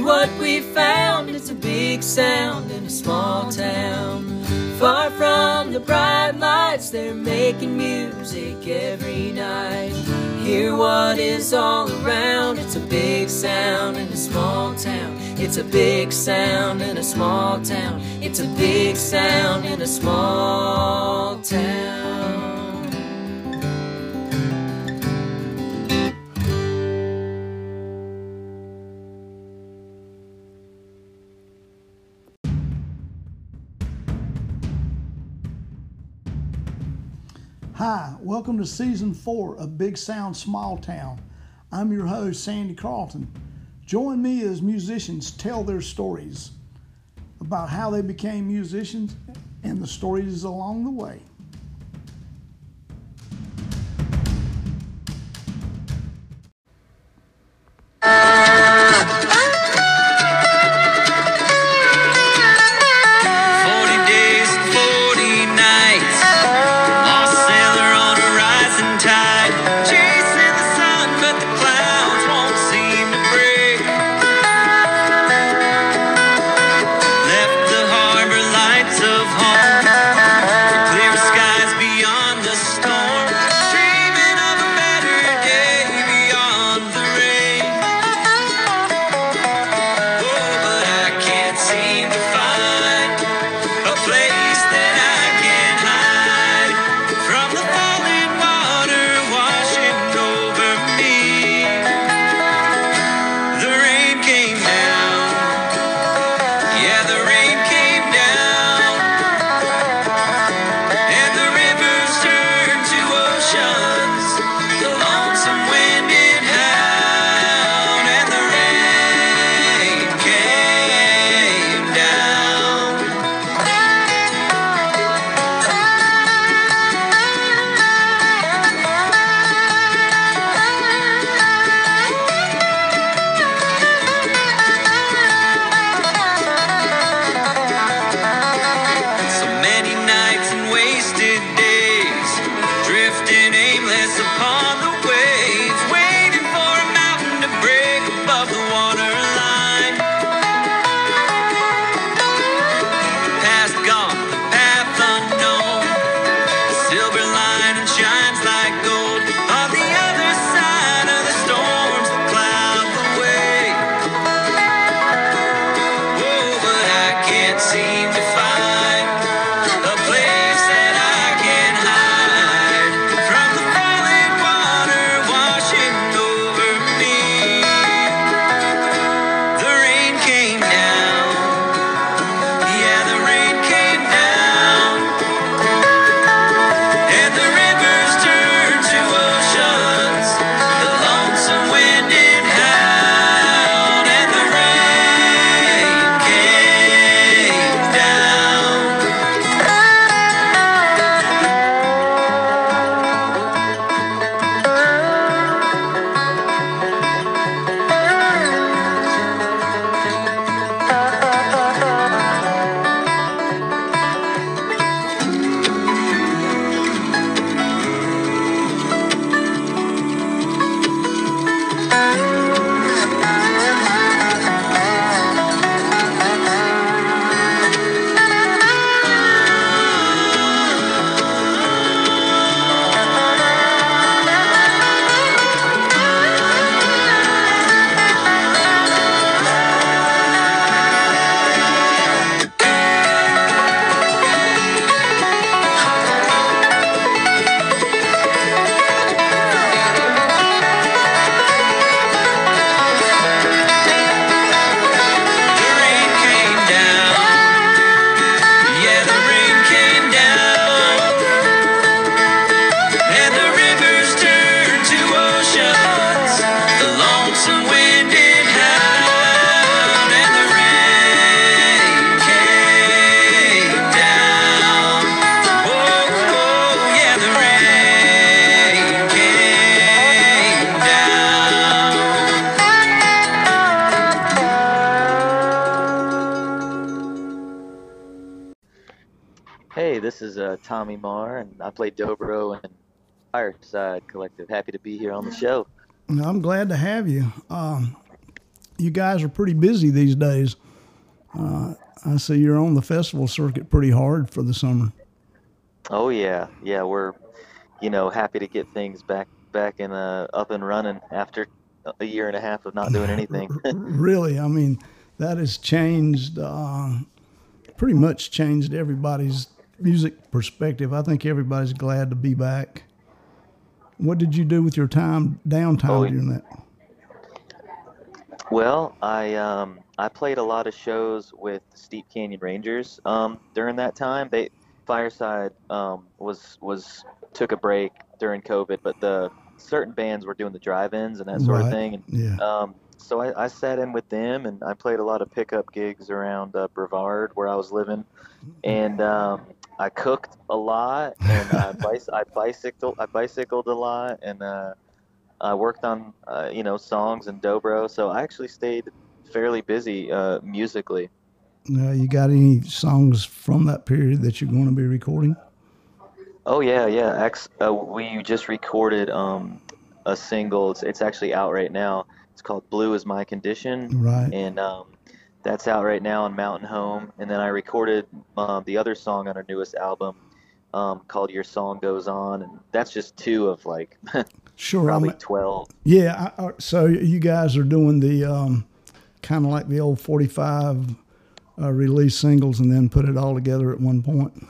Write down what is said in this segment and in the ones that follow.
what we found. It's a big sound in a small town. Far from the bright lights, they're making music every night. Hear what is all around. It's a big sound in a small town. It's a big sound in a small town. It's a big sound in a small town. Hi, welcome to season four of Big Sound Small Town. I'm your host, Sandy Carlton. Join me as musicians tell their stories about how they became musicians and the stories along the way. glad to have you. Um, you guys are pretty busy these days. Uh, I see you're on the festival circuit pretty hard for the summer. Oh yeah, yeah. We're, you know, happy to get things back back and uh, up and running after a year and a half of not doing anything. really, I mean, that has changed. Uh, pretty much changed everybody's music perspective. I think everybody's glad to be back. What did you do with your time downtime Oh, during that? Well, I um, I played a lot of shows with the Steep Canyon Rangers um, during that time. They Fireside um, was was took a break during COVID, but the certain bands were doing the drive-ins and that sort Right. of thing. And Yeah. um, so I, I sat in with them, and I played a lot of pickup gigs around uh, Brevard, where I was living, and um, I cooked a lot, and I, bicy- I bicycled, I bicycled a lot, and uh, I worked on uh, you know songs and dobro. So I actually stayed fairly busy uh, musically. Uh, you got any songs from that period that you're going to be recording? Oh yeah, yeah. Uh, we just recorded um, a single. It's, it's actually out right now. It's called "Blue Is My Condition." Right. and um, that's out right now on Mountain Home. And then I recorded um, the other song on our newest album um, called "Your Song Goes On," and that's just two of like Sure. probably I'm, twelve. yeah. I, I, so you guys are doing the um, kind of like the old 45 uh, release singles and then put it all together at one point.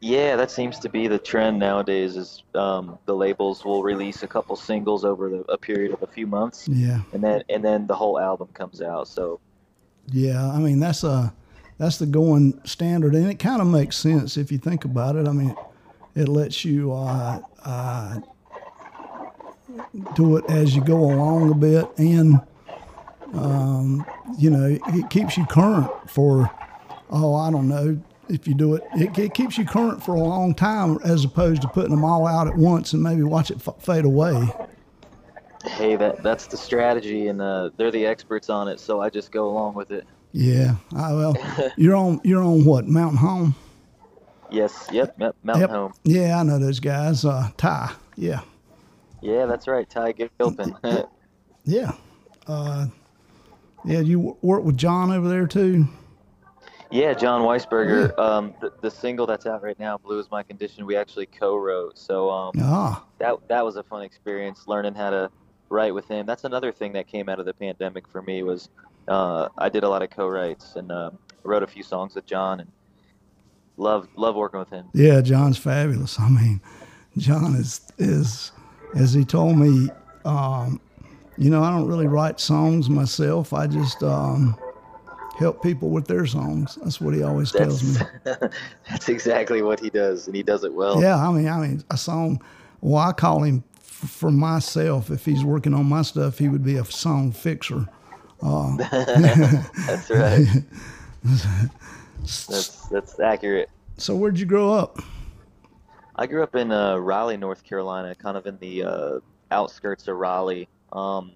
Yeah, that seems to be the trend nowadays. Is um, the labels will release a couple singles over the, a period of a few months, Yeah. and then and then the whole album comes out. So Yeah, I mean that's a that's the going standard, and it kind of makes sense if you think about it. I mean, it lets you uh, uh, do it as you go along a bit, and um, you know it keeps you current for oh I don't know if you do it, it, it keeps you current for a long time as opposed to putting them all out at once and maybe watch it f- fade away. Hey, that that's the strategy, and uh, they're the experts on it. So I just go along with it. Yeah, I, well, you're on you're on what Mountain Home. Yes, yep, yep Mountain Yep. Home. Yeah, I know those guys. Uh, Ty. Yeah. Yeah, that's right, Ty Gilpin. Yeah. Uh, yeah, you work with Jon over there too. Yeah, Jon Weisberger. Um, the, the single that's out right now, "Blue Is My Condition," we actually co-wrote. So um, Ah, that that was a fun experience, learning how to write with him. That's another thing that came out of the pandemic for me was uh, I did a lot of co-writes and uh, wrote a few songs with Jon and love love working with him. yeah, Jon's fabulous. I mean, Jon is is as he told me. Um, you know, I don't really write songs myself. I just um, help people with their songs. That's what he always tells me. That's that's exactly what he does, and he does it well. Yeah, I mean, I mean, a song. Well, I call him for myself. If he's working on my stuff, he would be a song fixer. That's right. that's that's accurate. So, where'd you grow up? I grew up in uh, Raleigh, North Carolina, kind of in the uh, outskirts of Raleigh. Um,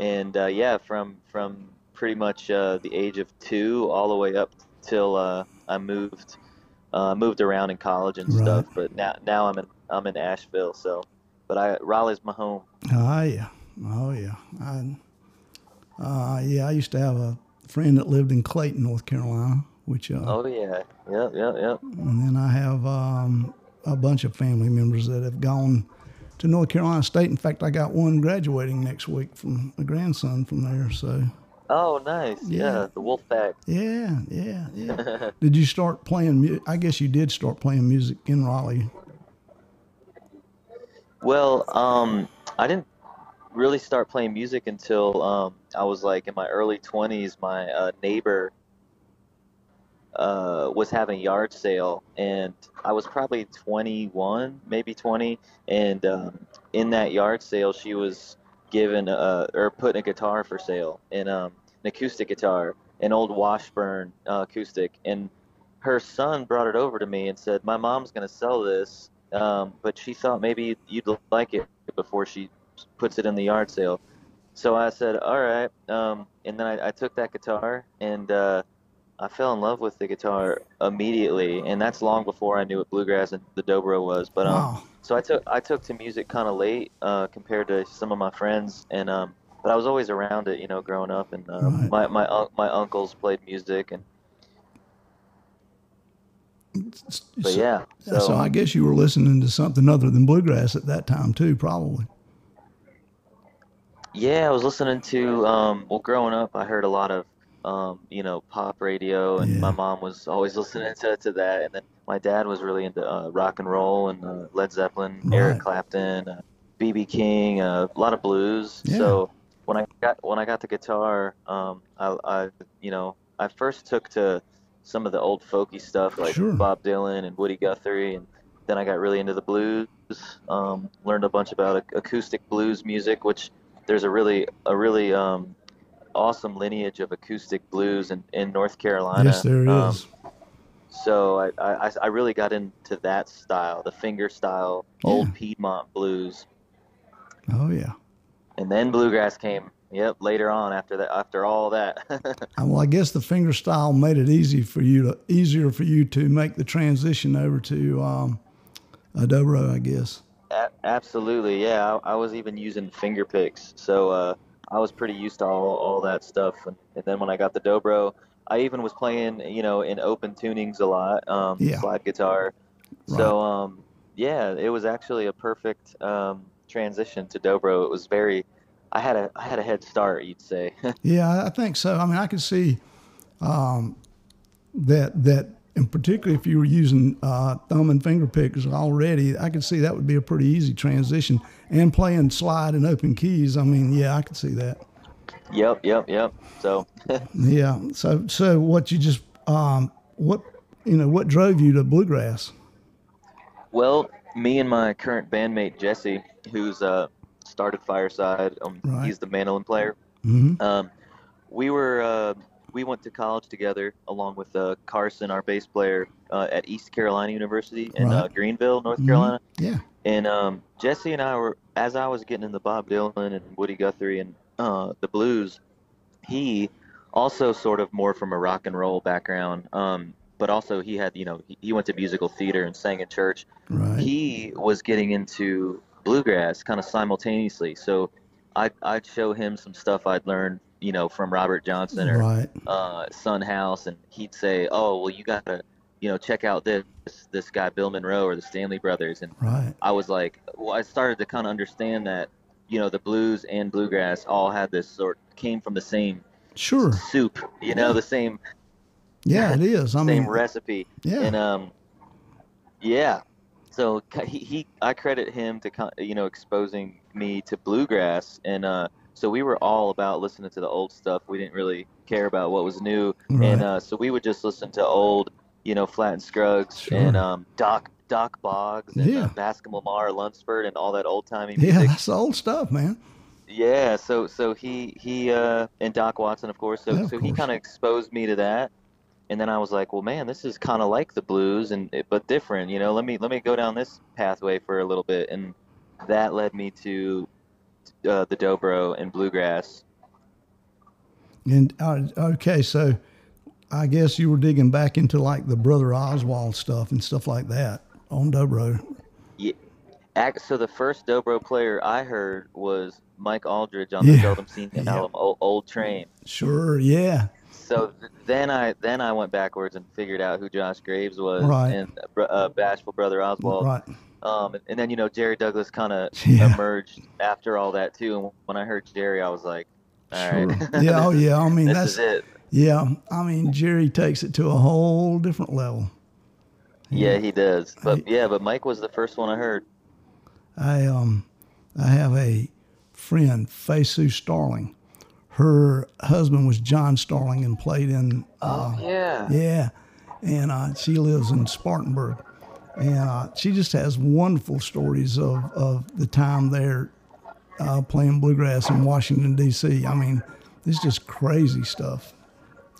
and uh, yeah, from from pretty much uh, the age of two all the way up till uh, I moved uh, moved around in college and Right. stuff. But now now I'm in I'm in Asheville. So, but I Raleigh's my home. Oh yeah, oh yeah. I, uh, yeah, I used to have a friend that lived in Clayton, North Carolina, which, uh, Oh yeah, yep, yep, yep. and then I have um, a bunch of family members that have gone to North Carolina State. In fact, I got one graduating next week from a grandson from there. So Oh nice, Yeah. yeah, the wolf pack. yeah, yeah, yeah. did you start playing? Mu- I guess you did start playing music in Raleigh. Well, um, I didn't really start playing music until um, I was like in my early 20s. My uh, neighbor uh, was having a yard sale, and I was probably 21, maybe 20. And um, in that yard sale, she was given uh, or putting a guitar for sale, and um, an acoustic guitar, an old Washburn uh, acoustic, and her son brought it over to me and said, "My mom's gonna sell this." Um, but she thought maybe you'd like it before she puts it in the yard sale. So I said, all right. Um, and then I, I took that guitar and uh, I fell in love with the guitar immediately. And that's long before I knew what bluegrass and the dobro was. But um, Wow. so I took I took to music kind of late uh, compared to some of my friends, and um, but I was always around it, you know, growing up, and uh, Right. my my un- my uncles played music, and but yeah, So, so I guess you were listening to something other than bluegrass at that time too, probably. yeah, I was listening to um, well, growing up, I heard a lot of um, you know pop radio, and my mom was always listening to to that, and then my dad was really into uh, rock and roll and uh, Led Zeppelin, Right. Eric Clapton, uh, BB King, uh, a lot of blues. Yeah. So when I got when I got the guitar, um, I, I you know I first took to some of the old folky stuff like Sure. Bob Dylan and Woody Guthrie, and then I got really into the blues. Um, learned a bunch about acoustic blues music, which there's a really a really um, awesome lineage of acoustic blues in, in North Carolina. yes, there is. Um, so I, I, I really got into that style, the finger style, old Piedmont blues, oh yeah. and then bluegrass came. Yep, later on after that, after all that. Uh, Well, I guess the finger style made it easy for you to easier for you to make the transition over to um, a dobro, I guess. A- absolutely, yeah. I, I was even using finger picks, so uh, I was pretty used to all, all that stuff. And, and then when I got the dobro, I even was playing, you know, in open tunings a lot, um, Yeah. slide guitar. So um, yeah, it was actually a perfect um, transition to dobro. It was very, I had a I had a head start, you'd say. Yeah, I- think so. I mean, I could see um, that that, and particularly if you were using uh, thumb and finger picks already, I could see that would be a pretty easy transition. And playing slide and open keys, I mean, yeah, I could see that. yep, yep, yep. So Yeah. So, so what you just um, what you know, what drove you to bluegrass? Well, me and my current bandmate Jesse, who's uh, started Fireside, um, Right. he's the mandolin player. hmm Um, we were uh, we went to college together, along with uh, Carson, our bass player, uh, at East Carolina University in uh, Right. Greenville, North Mhm. Carolina. Yeah. And um, Jesse and I were, as I was getting into Bob Dylan and Woody Guthrie and uh, the blues, he also sort of more from a rock and roll background. Um, but also he had, you know, he, he went to musical theater and sang in church. Right. He was getting into bluegrass kind of simultaneously. So I'd, I'd show him some stuff I'd learned, you know, from Robert Johnson or right. uh, Sun House, and he'd say, "Oh, well, you gotta, you know, check out this this guy Bill Monroe or the Stanley Brothers." And Right. I was like, well, I started to kind of understand that, you know, the blues and bluegrass all had this sort came from the same Sure. soup, you know, the same Yeah, it is. I same mean, recipe, yeah. and um, yeah. So he, he I credit him to kind- you know exposing me to bluegrass, and uh, so we were all about listening to the old stuff. We didn't really care about what was new, Right. and uh, so we would just listen to old, you know, Flatt and Scruggs Sure. and um, Doc Dock Boggs and Yeah. uh, Bascom Lamar, Lunsford, and all that old timey yeah, that's old stuff, man. Yeah, so so he he uh and Doc Watson of course. So Yeah, so he kind of exposed me to that. And then I was like, well, man, this is kind of like the blues and but different, you know. Let me let me go down this pathway for a little bit and that led me to uh, the dobro and bluegrass. And uh, okay, so I guess you were digging back into like the Brother Oswald stuff and stuff like that on Dobro. Yeah. So the first dobro player I heard was Mike Auldridge on the Yeah. Seldom Scene Yeah. album Old, Old Train. Sure, yeah, So then I then I went backwards and figured out who Josh Graves was Right. and uh, uh, Bashful Brother Oswald. right. Um, and, then you know Jerry Douglas kind of Yeah. emerged after all that too. And when I heard Jerry, I was like, all Sure. right, Yeah, oh yeah. I mean, that's it. yeah. I mean, Jerry takes it to a whole different level. Yeah, he does. But I- yeah, but Mike was the first one I heard. I um, I have a friend, Fayssoux Starling. Her husband was John Starling and played in uh, yeah. Yeah, and uh, she lives in Spartanburg, and uh, she just has wonderful stories of, of the time there uh, playing bluegrass in Washington D.C. I mean, it's just crazy stuff.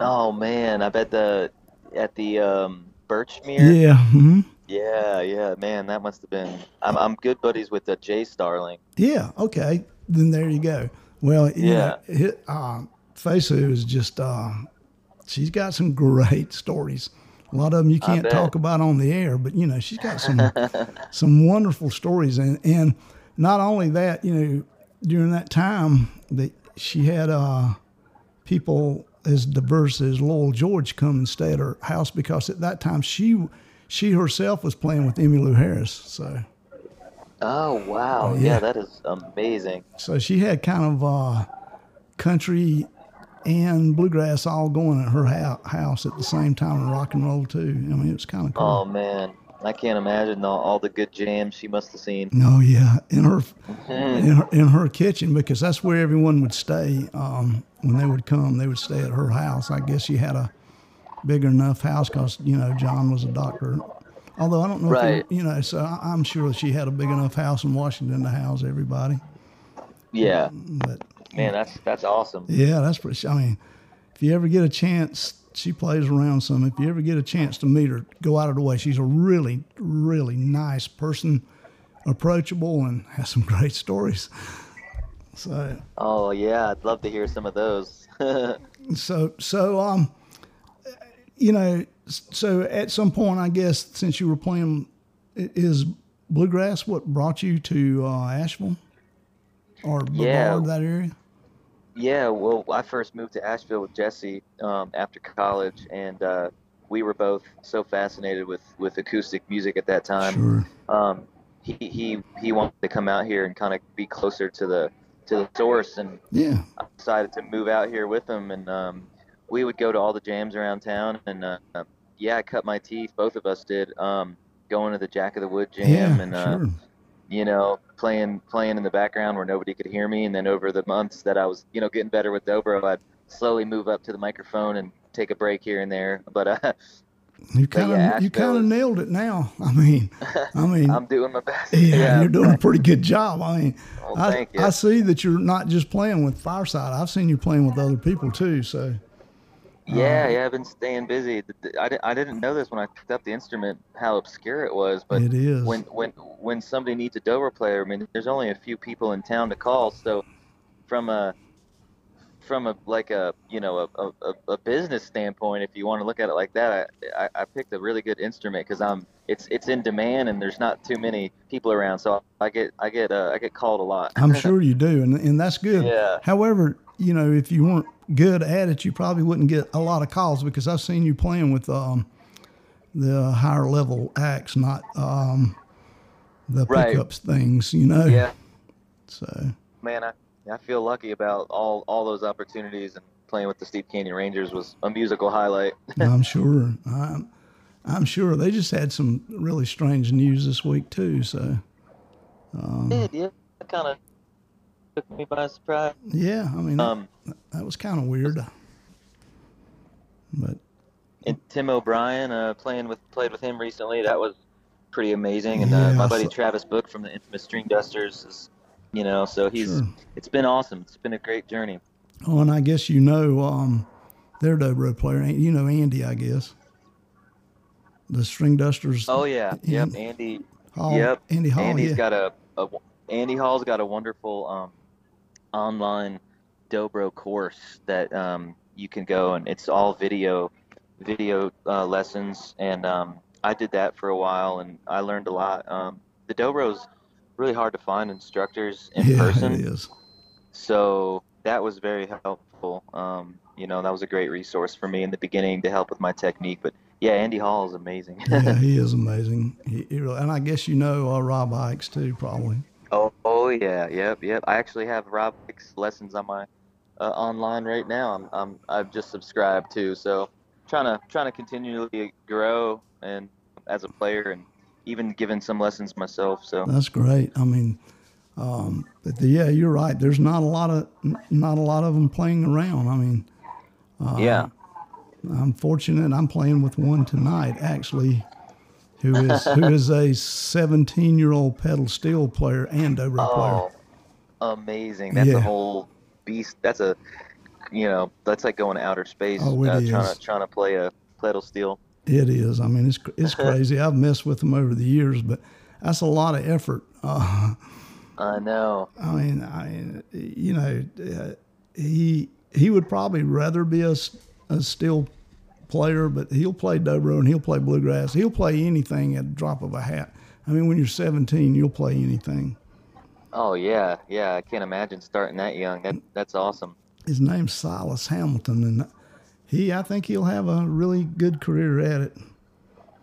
Oh man, I bet the at the um, Birchmere. Yeah, hmm Yeah, yeah, man, that must have been. I'm I'm good buddies with the Jay Starling. yeah. Okay, then there you go. Well, yeah, it, uh, Fayssoux is just uh, she's got some great stories. A lot of them you can't talk about on the air, but you know she's got some some wonderful stories, and and not only that, you know, during that time that she had uh, people as diverse as Lowell George come and stay at her house because at that time she she herself was playing with Emmylou Harris. So Oh wow, yeah. yeah. that is amazing. so she had kind of uh, country and bluegrass all going at her hou- house at the same time and rock and roll too. I mean, it was kind of cool. Oh man, I can't imagine all, all the good jams she must have seen. No, yeah, in her, in her in her kitchen because that's where everyone would stay um, when they would come. They would stay at her house. I guess she had a big enough house because you know John was a doctor. Although I don't know, if Right. he, you know, so I- I'm sure she had a big enough house in Washington to house everybody. Yeah, But man, that's that's awesome. yeah, that's pretty. I mean, if you ever get a chance, she plays around some. If you ever get a chance to meet her, go out of the way. She's a really, really nice person, approachable, and has some great stories. So, Oh yeah, I'd love to hear some of those. so, so, um, you know, so at some point, I guess since you were playing, is bluegrass what brought you to uh, Asheville or Yeah. That area? Yeah, well, I first moved to Asheville with Jesse um, after college, and uh, we were both so fascinated with, with acoustic music at that time. Sure. Um, he, he he wanted to come out here and kind of be closer to the to the source, and Yeah. I decided to move out here with him. And um, we would go to all the jams around town, and uh, uh, yeah, I cut my teeth. Both of us did. Um, going to the Jack of the Wood jam, Yeah. and uh, sure. you know, playing playing in the background where nobody could hear me. And then over the months that I was, you know, getting better with dobro, I'd slowly move up to the microphone and take a break here and there. But uh, You kind of yeah, you kind of nailed it now. I mean, I mean, I'm doing my best. yeah, you're doing a pretty good job. I mean, Well, I. I see that you're not just playing with Fireside. I've seen you playing with other people too. So Yeah, yeah, I've been staying busy. I, di- I didn't know this when I picked up the instrument how obscure it was, but it is. when when when somebody needs a dobro player, I mean, there's only a few people in town to call. So from a from a like a you know a, a, a- a business standpoint, if you want to look at it like that, I, I, I picked a really good instrument because I'm it's it's in demand and there's not too many people around, so I get I get uh, I get called a lot. I'm sure you do, and and that's good. Yeah. However, you know, if you weren't good at it, you probably wouldn't get a lot of calls because I've seen you playing with um, the higher level acts, not um, the Right. pickups things. You know. yeah, So man, I I feel lucky about all all those opportunities and playing with the Steep Canyon Rangers was a musical highlight. I'm sure. I'm, I'm sure they just had some really strange news this week too. So did, yeah. Kind of took me by surprise. yeah, I mean Um, that, that was kind of weird. But and Tim O'Brien, uh, playing with played with him recently. That was pretty amazing. And uh, my buddy saw- Travis Book from the Infamous Stringdusters is, you know, so he's Sure. it's been awesome. It's been a great journey. oh, and I guess you know um, their dobro player. You know Andy, I guess. The Stringdusters. Oh yeah, yep. Andy, Hall, yep. Andy Hall. Andy's yeah. got a, a Andy Hall's got a wonderful um, online dobro course that um, you can go and it's all video video uh, lessons and um, I did that for a while and I learned a lot. Um, the dobro's really hard to find instructors in yeah, person, it is. so that was very helpful. Um, you know, that was a great resource for me in the beginning to help with my technique. But yeah, Andy Hall is amazing. yeah, he is amazing. He, he really, and I guess you know uh, Rob Ickes too, probably. Oh, oh yeah, yep, yep. I actually have Rob Ickes lessons on my uh, online right now. I'm, I'm I've just subscribed to, so trying to trying to continually grow and as a player and even giving some lessons myself. So That's great. I mean, um, but the, yeah, you're right. There's not a lot of not a lot of them playing around. I mean, yeah, I'm fortunate. I'm playing with one tonight, actually, who is who is a 17 year old pedal steel player and dobro player. oh, amazing. That's Yeah. a whole beast. That's a you know that's like going to outer space. Oh, it uh, is. Trying to trying to play a pedal steel. It is. I mean, it's it's crazy. I've messed with them over the years, but that's a lot of effort. Uh, I know. I mean, I you know, uh, he he would probably rather be a, a steel player, but he'll play dobro and he'll play bluegrass. He'll play anything at the drop of a hat. I mean, when you're 17, you'll play anything. Oh yeah, yeah. I can't imagine starting that young. That that's awesome. His name's Silas Hamilton, and he, I think he'll have a really good career at it.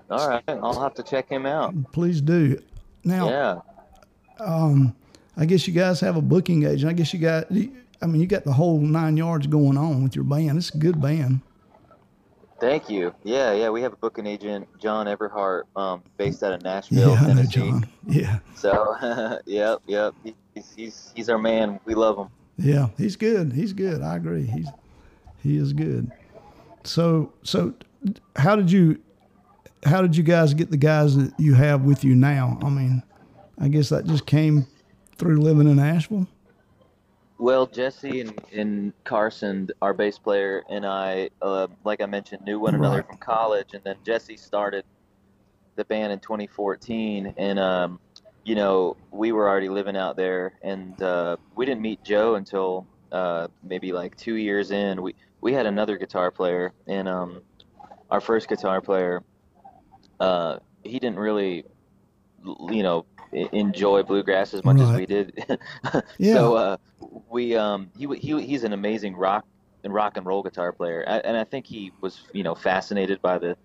All right, I'll have to check him out. Please do. Now, Yeah. Um, I guess you guys have a booking agent. I guess you got, I mean, you got the whole nine yards going on with your band. It's a good band. Thank you. Yeah, yeah. We have a booking agent, John Everhart, um, based out of Nashville, yeah, I know Tennessee. John. Yeah, So, yep, yep. He's, he's he's our man. We love him. yeah, he's good. He's good. I agree. He's he is good. So so, how did you how did you guys get the guys that you have with you now? I mean, I guess that just came through living in Asheville. Well, Jesse and, and Carson, our bass player, and I, uh, like I mentioned, knew one another Right. from college, and then Jesse started the band in 2014, and um, you know we were already living out there, and uh, we didn't meet Joe until uh, maybe like two years in. We we had another guitar player, and um, our first guitar player, uh, he didn't really, you know, enjoy bluegrass as much as we did. Yeah. So uh, we um he he he's an amazing rock and rock and roll guitar player, I, and I think he was you know fascinated by the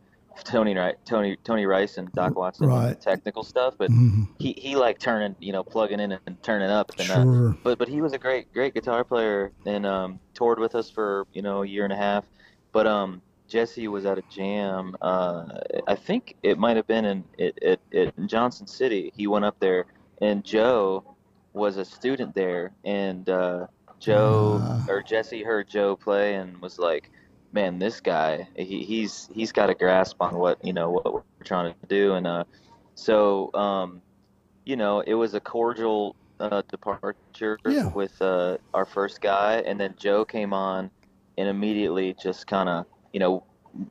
Tony Tony Tony Rice and Doc Watson Right. technical stuff, but Mhm. he he like turning you know plugging in and turning up and uh, Sure. but but he was a great great guitar player and um, toured with us for you know a year and a half. But um, Jesse was at a jam. Uh, I think it might have been in it, it, it in Johnson City. He went up there, and Joe was a student there, and uh, Joe Ah. or Jesse heard Joe play and was like, "Man, this guy, he, he's he's got a grasp on what you know what we're trying to do." And uh, so um, you know, it was a cordial uh, departure Yeah. with uh, our first guy, and then Joe came on, and immediately just kind of, you know,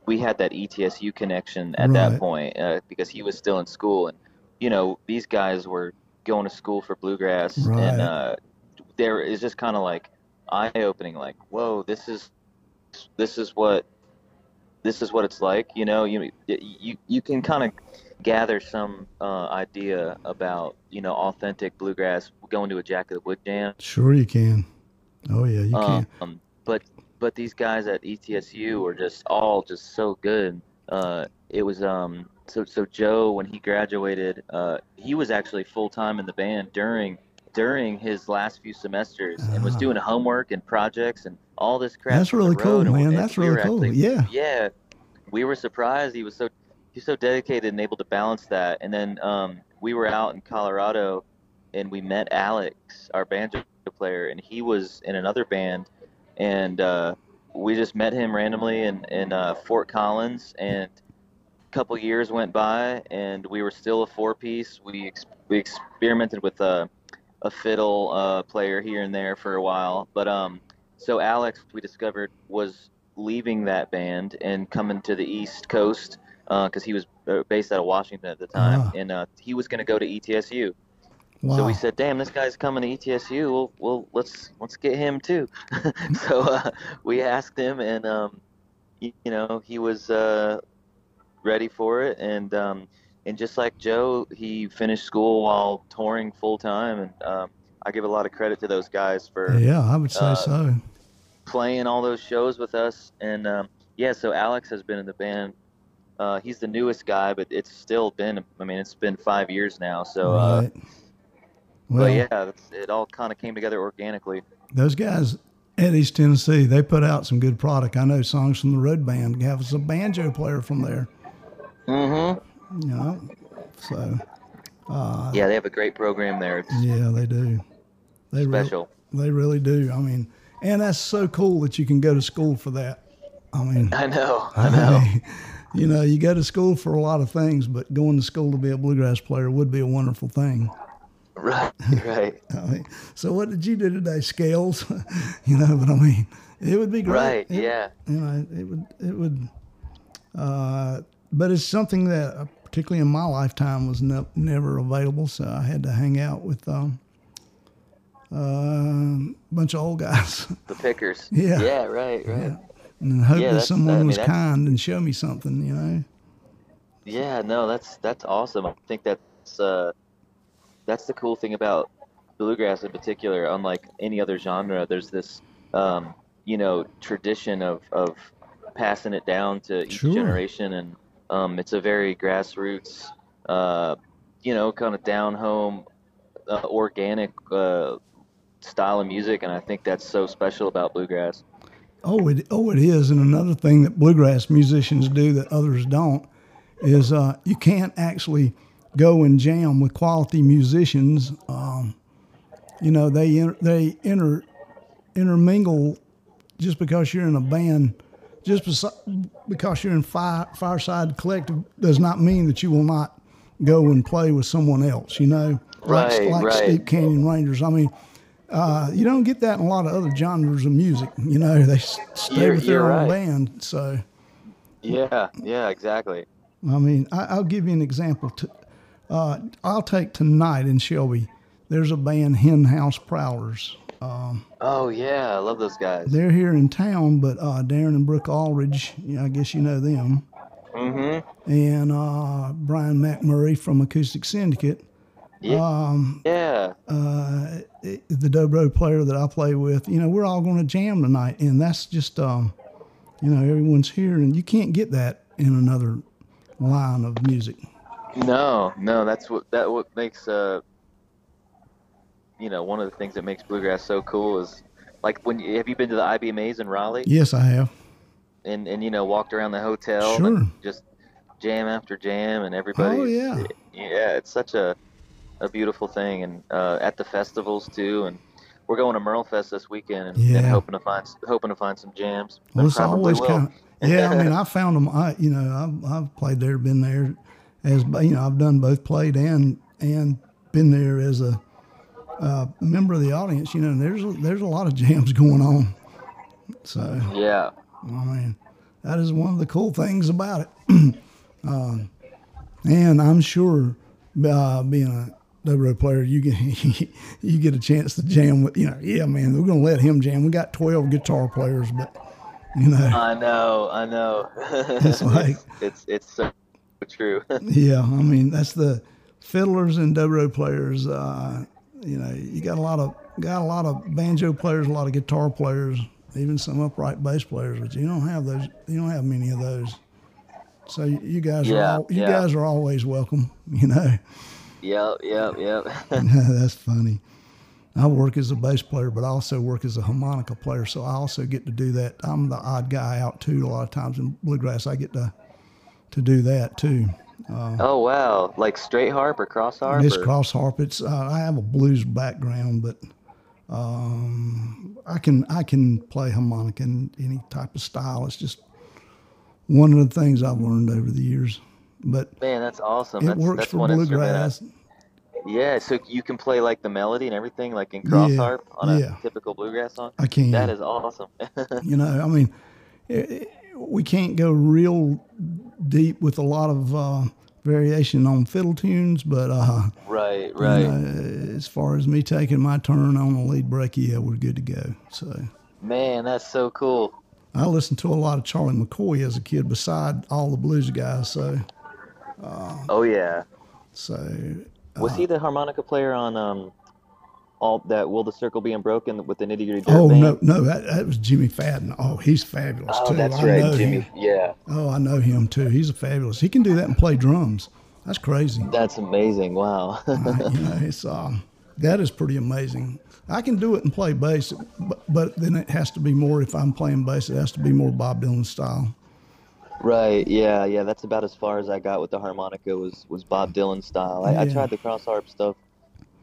we had that ETSU connection at Right. that point uh, because he was still in school, and you know, these guys were going to school for bluegrass, Right. and uh, there is just kind of like eye opening, like, whoa, this is this is what this is what it's like you know you you you can kind of gather some uh, idea about you know authentic bluegrass going to a Jack of the Wood jam Sure, you can. Oh yeah, you can. um, but but these guys at ETSU were just all just so good. Uh, it was um so so Joe when he graduated, uh, he was actually full time in the band during during his last few semesters and was Ah. doing homework and projects and all this crap. That's really cool, road, and we- man. and That's we really cool. actually- Yeah. yeah, we were surprised. He was so he's so dedicated and able to balance that. And then um, we were out in Colorado, and we met Alex, our banjo player, and he was in another band, and uh, we just met him randomly in in uh, Fort Collins, and a couple years went by, and we were still a four piece. We ex- we experimented with a a fiddle uh, player here and there for a while, but um, so Alex we discovered was leaving that band and coming to the East Coast because he was uh, based out of Washington at the time, Ah. and uh, he was going to go to ETSU. Wow. So we said, "Damn, this guy's coming to ETSU. Well, well let's let's get him too." so uh, we asked him, and um, you, you know, he was uh, ready for it, and um, and just like Joe, he finished school while touring full time, and um, I give a lot of credit to those guys for yeah, I would say uh, so. playing all those shows with us. And um, yeah, so Alex has been in the band. Uh, he's the newest guy, but it's still been. I mean, it's been five years now. So, uh, right. Well, but yeah, it all kind of came together organically. those guys at East Tennessee, they put out some good product. I know Songs From The Road Band have us a banjo player from there. Mm-hmm. You know, so Yeah, they have a great program there. It's yeah, they do. They re- special. they really do. I mean, and that's so cool that you can go to school for that. I mean, I know. I know. you know, you go to school for a lot of things, but going to school to be a bluegrass player would be a wonderful thing. right. Right. I mean, so what did you do today? Scales, you know, but I mean, it would be great. Right. It- Yeah. You know, it would, it would, uh, but it's something that, uh, particularly in my lifetime, was ne- never available. So I had to hang out with um, uh, a bunch of old guys The pickers. Yeah. Yeah. Right. Right. and hope Yeah, that someone I mean, was that's- kind and show me something, you know. Yeah, no, that's that's awesome. I think that's uh, that's the cool thing about bluegrass in particular, unlike any other genre, there's this, um, you know, tradition of, of passing it down to each Sure. generation, and um, it's a very grassroots, uh, you know, kind of down home, uh, organic uh, style of music, and I think that's so special about bluegrass. Oh, it oh it is, and another thing that bluegrass musicians do that others don't is uh, you can't actually go and jam with quality musicians. Um, you know they inter- they inter intermingle just because you're in a band. Just besi- because you're in fire, Fireside Collective does not mean that you will not go and play with someone else. You know, like, Right, like right. Steep Canyon Rangers. I mean, uh, you don't get that in a lot of other genres of music. You know, they stay You're- with their own right. band. So, Yeah, yeah, exactly. I mean, I, I'll give you an example. To, uh, I'll take tonight in Shelby. There's a band, Henhouse Prowlers. Oh yeah, I love those guys. They're here in town, but uh, Darin and Brooke Aldridge, yeah, I guess you know them, Mm-hmm. and uh, Bryon McMurry from Acoustic Syndicate. Yeah. Um, yeah. uh, the dobro player that I play with, you know, we're all going to jam tonight, and that's just, um, you know, everyone's here, and you can't get that in another line of music. No, no, that's what that what makes uh you know, one of the things that makes bluegrass so cool is like when you, have you been to the IBMAs in Raleigh Yes, I have. and and you know walked around the hotel Sure. and just jam after jam and everybody Oh, yeah. yeah it's such a a beautiful thing and uh, at the festivals too and we're going to MerleFest this weekend and, and hoping to find hoping to find some jams Well, it's always kind of, yeah. I mean, I found them. I, you know, I've, I've played there, been there, as you know, I've done both played and and been there as a uh, member of the audience. You know, and there's a, there's a lot of jams going on. So yeah I mean, that is one of the cool things about it. um, and I'm sure uh, being a dobro player, you get you get a chance to jam with. You know, yeah, man, we're gonna let him jam. We got 12 guitar players, but you know, I know I know It's like- it's it's so true yeah, I mean that's the fiddlers and dobro players. Uh, you know, you got a lot of got a lot of banjo players, a lot of guitar players, even some upright bass players, but you don't have those. You don't have many of those. So you, guys are all, you yeah. guys are always welcome. You know, Yep, yep, yep. that's funny. I work as a bass player, but I also work as a harmonica player, so I also get to do that. I'm the odd guy out too. A lot of times in bluegrass, I get to to do that too. oh wow, like straight harp or cross harp? It's or- cross harp. It's uh, I have a blues background, but um, I can I can play harmonica in any type of style. It's just one of the things I've learned over the years. But Man, that's awesome. it that's, works that's for one instrument I- bluegrass. Yeah, so you can play like the melody and everything, like in cross Yeah, harp on a yeah. typical bluegrass song. I can. That is awesome. You know, I mean, it- we can't go real deep with a lot of uh, variation on fiddle tunes, but uh, right, right. as far as me taking my turn on the lead break, yeah, we're good to go. So. Man, that's so cool. I listened to a lot of Charlie McCoy as a kid, beside all the blues guys. So, Oh yeah. so Was he the harmonica player on um all that Will the Circle Be Unbroken with the Nitty Gritty oh Band? no, no, that, that was Jimmie Fadden. Oh, he's fabulous Oh, too. that's I right, Jimmie. him. Yeah, Oh, I know him too. He's a fabulous. He can do that and play drums. That's crazy. that's amazing. Wow. you know, it's um, that is pretty amazing. I can do it and play bass, but, but then it has to be more. If I'm playing bass, it has to be more Bob Dylan style. Right. Yeah. Yeah. That's about as far as I got with the harmonica was was Bob Dylan style. I, I tried the cross harp stuff,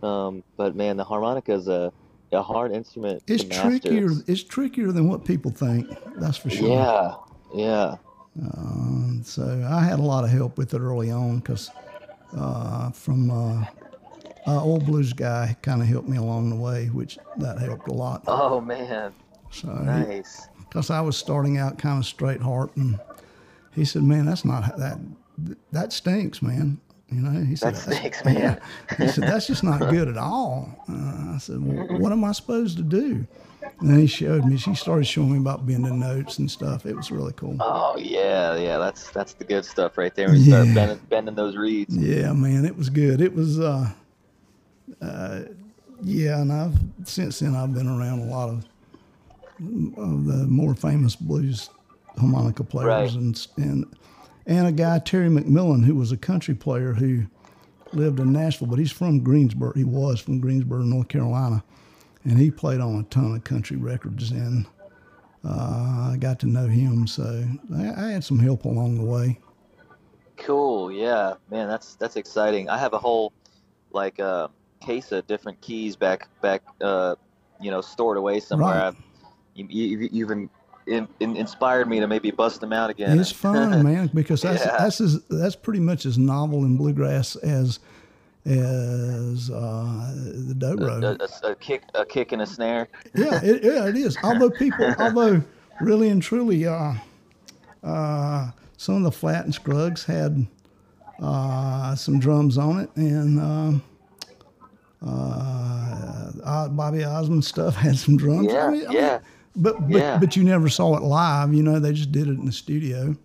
um, but man, the harmonica is a a hard instrument It's trickier. It's trickier than what people think. That's for sure. Yeah. Yeah. Um, so I had a lot of help with it early on because uh, from uh, uh, old blues guy kind of helped me along the way, which that helped a lot. Oh man. So Nice. because I was starting out kind of straight harp, and he said, "Man, that's not that that stinks, man." You know, he said, That "That's- stinks, man." He said, "That's just not good at all." Uh, I said, well, "What am I supposed to do?" And then he showed me. She started showing me about bending notes and stuff. It was really cool. Oh yeah. Yeah. That's that's the good stuff right there. When you start Yeah. bending, bending those reeds. Yeah, man, it was good. It was uh, uh, yeah, and I've since then I've been around a lot of of the more famous blues harmonica players Right. and and and a guy Terry McMillan who was a country player who lived in Nashville, but he's from Greensboro. He was from Greensboro, North Carolina, and he played on a ton of country records and. Uh, I got to know him, so I, I had some help along the way. Cool. Yeah, man, that's that's exciting. I have a whole like uh, case of different keys back back uh, you know stored away somewhere. Right. I've, you, you, you've in, in, in- inspired me to maybe bust them out again. It's fun, man, because that's Yeah. that's as, that's pretty much as novel in bluegrass as as uh, the dobro. a, a, a kick a kick and a snare. yeah, it, yeah, it is. Although people, although really and truly, uh, uh, some of the Flatt and Scruggs had uh, some drums on it, and uh, uh, Bobby Osborne stuff had some drums. Yeah, yeah. But but Yeah. but you never saw it live. You know, they just did it in the studio.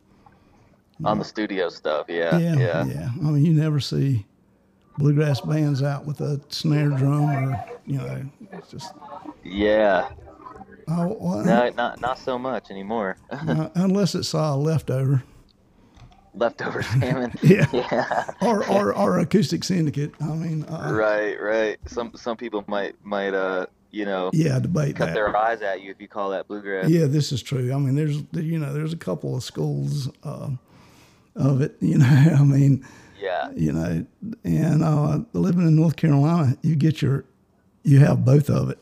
on the studio stuff. Yeah, Yeah, yeah, yeah. I mean, you never see bluegrass bands out with a snare drum or you know, it's just yeah. oh, well, No, not not so much anymore. uh, unless it's uh, leftover. Leftover salmon. Yeah. yeah. or or or acoustic syndicate. I mean, uh, Right, right. Some some people might might uh you know yeah, debate cut that. their eyes at you if you call that bluegrass. Yeah, this is true. I mean, there's you know, there's a couple of schools uh, of it. You know, I mean, Yeah. you know, and uh, living in North Carolina, you get your, you have both of it.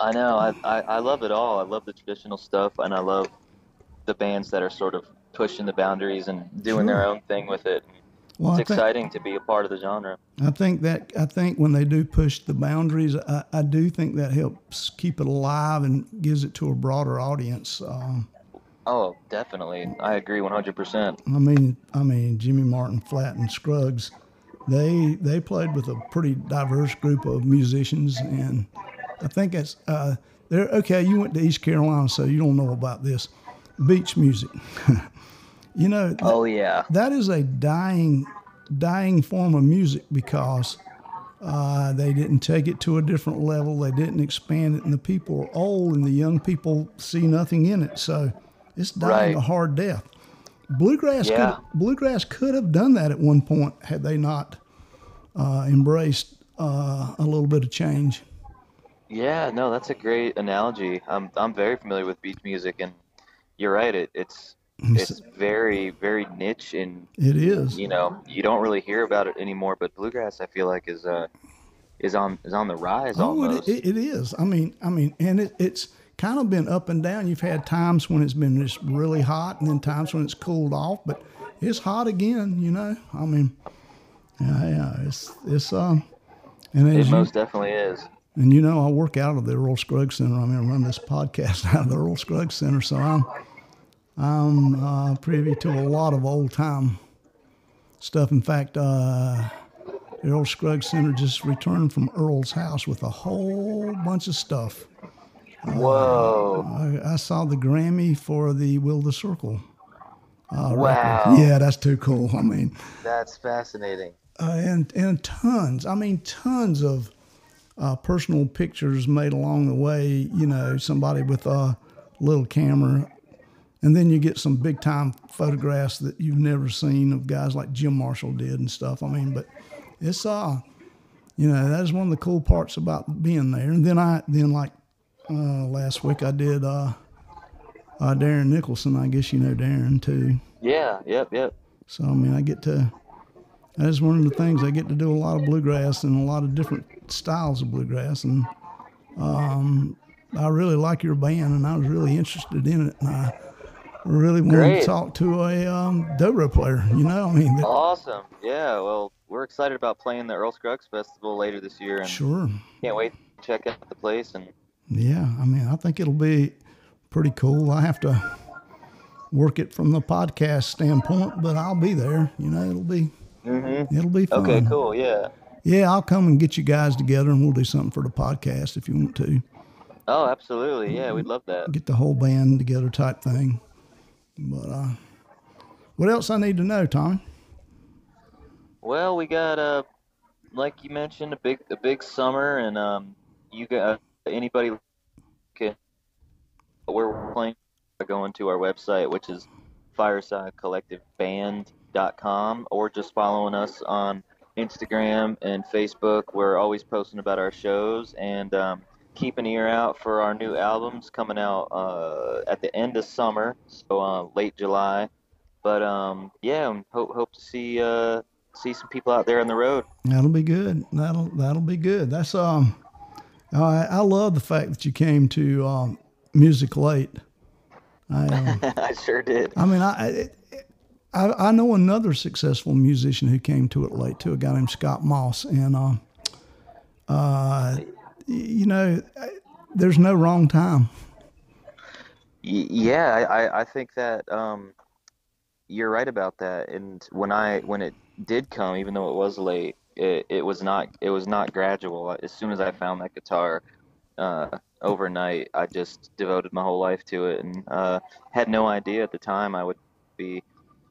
I know. I, I I love it all. I love the traditional stuff, and I love the bands that are sort of pushing the boundaries and doing their own thing with it. Well, It's think, exciting to be a part of the genre. I think that I think when they do push the boundaries, I, I do think that helps keep it alive and gives it to a broader audience. Um, Oh, definitely. I agree 100%. I mean, I mean Jimmy Martin, Flatt, and Scruggs, they they played with a pretty diverse group of musicians, and I think it's uh, they're okay. You went to East Carolina, so you don't know about this beach music. you know, th- Oh, yeah. that is a dying dying form of music because uh, they didn't take it to a different level. They didn't expand it, and the people are old, and the young people see nothing in it. So it's dying Right. a hard death. Bluegrass, Yeah. could, bluegrass could have done that at one point had they not uh, embraced uh, a little bit of change. Yeah, no, that's a great analogy. I'm I'm very familiar with beach music, and you're right. It it's it's very very niche, and It is. you know you don't really hear about it anymore. But bluegrass, I feel like is uh is on is on the rise Oh, almost. it, it, is. I mean, I mean, and it, it's kind of been up and down. You've had times when it's been just really hot, and then times when it's cooled off. But it's hot again. You know. I mean, yeah, yeah. It's it's um, and It you, most definitely is. and you know, I work out of the Earl Scruggs Center. I mean, I run this podcast out of the Earl Scruggs Center, so I'm I'm uh, privy to a lot of old time stuff. In fact, uh, the Earl Scruggs Center just returned from Earl's house with a whole bunch of stuff. Whoa! I, I saw the Grammy for the Will the Circle. Uh, Wow. record. Yeah, that's too cool. I mean, That's fascinating. uh, and and tons. I mean, tons of uh, personal pictures made along the way. You know, somebody with a little camera, and then you get some big time photographs that you've never seen of guys like Jim Marshall did and stuff. I mean, but it's uh, you know, that is one of the cool parts about being there. And then I then like uh, last week I did uh, uh, Darren Nicholson. I guess you know Darren too. Yeah. Yep. Yep. So I mean, I get to. That's one of the things I get to do a lot of bluegrass and a lot of different styles of bluegrass, and um, I really like your band, and I was really interested in it, and I really wanted Great. to talk to a um, dobro player. You know, I mean, Awesome. Yeah. Well, we're excited about playing the Earl Scruggs Festival later this year, and sure, can't wait to check out the place. And yeah. I mean, I think it'll be pretty cool. I have to work it from the podcast standpoint, but I'll be there. You know, it'll be mm-hmm. it'll be fun. okay, cool. Yeah. Yeah, I'll come and get you guys together, and we'll do something for the podcast if you want to. Oh, absolutely. Yeah, we'd love that. Get the whole band together, type thing. But uh, what else I need to know, Tommy? Well, we got uh, like you mentioned, a big a big summer, and um, you got anybody can we're playing. Going to our website, which is firesidecollectiveband.com, or just following us on Instagram and Facebook. We're always posting about our shows and um, keep an ear out for our new albums coming out uh, at the end of summer, so uh, late July. But um, yeah, hope hope to see uh, see some people out there on the road. That'll be good. That'll that'll be good. That's um, I I love the fact that you came to um, music late. I um, I sure did. I mean I. It, I, I know another successful musician who came to it late too, a guy named Scott Moss, and uh, uh, you know, there's no wrong time. Yeah, I, I think that um, you're right about that. And when I when it did come, even though it was late, it, it was not it was not gradual. As soon as I found that guitar uh, overnight, I just devoted my whole life to it, and uh, had no idea at the time I would be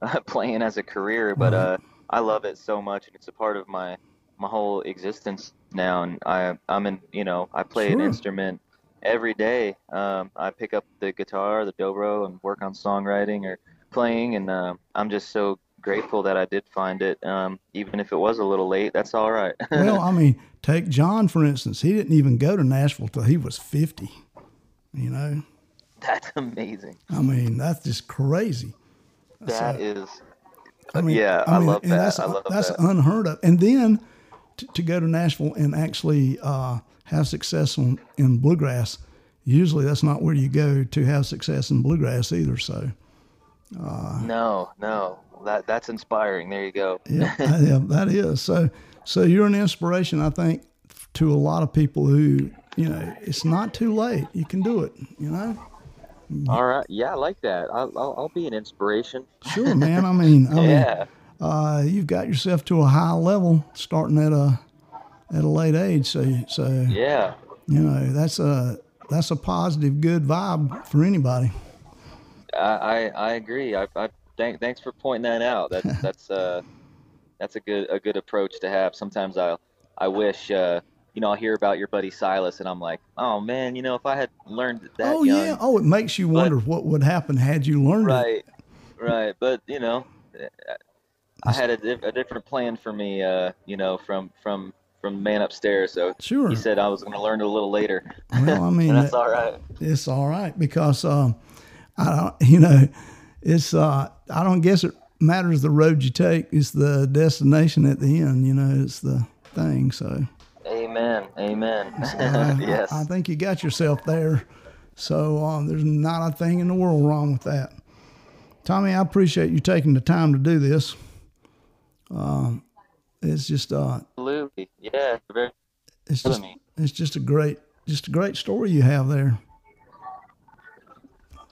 uh, playing as a career. But uh, I love it so much, and it's a part of my my whole existence now. And I I'm in you know I play an instrument every day. Um, I pick up the guitar, the dobro, and work on songwriting or playing, and uh, I'm just so grateful that I did find it. Um, even if it was a little late, that's all right. Well, I mean, take Jon for instance. He didn't even go to Nashville till he was fifty. You know, that's amazing. I mean, that's just crazy. That is. I mean, yeah, I, mean, love that. That's, I love that's that. unheard of. And then to, to go to Nashville and actually uh, have success on, in bluegrass, usually that's not where you go to have success in bluegrass either. So, No, no, that that's inspiring. There you go. yeah, yeah, that is. So, so you're an inspiration, I think, to a lot of people who, you know, it's not too late. You can do it. You know. All right. Yeah, I like that. I'll, I'll, I'll be an inspiration. Sure, man. I mean, I mean, Yeah. Uh, you've got yourself to a high level starting at a at a late age. So, so Yeah. you know that's a that's a positive, good vibe for anybody. I, I, I agree. I, I thank, thanks for pointing that out. That's that's uh that's a good a good approach to have. Sometimes I I wish uh you know I'll hear about your buddy Silas and I'm like, oh man, you know if I had learned that oh young, yeah. Oh, it makes you wonder what would happen had you learned it. right, right. But you know, I had a, a different plan for me. Uh, you know, from from from the man upstairs. So Sure. he said I was going to learn it a little later. Well, I mean, that's all right. it's all right because um, I don't, you know, it's uh, I don't guess it matters the road you take. It's the destination at the end. You know, it's the thing. So. Amen. Amen. I- yes. I, I think you got yourself there. So um, there's not a thing in the world wrong with that. Tommy, I appreciate you taking the time to do this. Um, it's just uh, Absolutely. Yeah. Very it's just me. it's just a great just a great story you have there.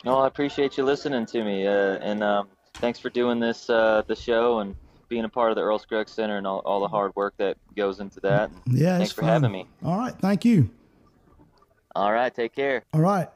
No, I appreciate you listening to me, uh, and um, thanks for doing this uh, the show and being a part of the Earl Scruggs Center and all, all the hard work that goes into that. Yeah, thanks for fun. having me. All right, thank you. All right, take care. All right.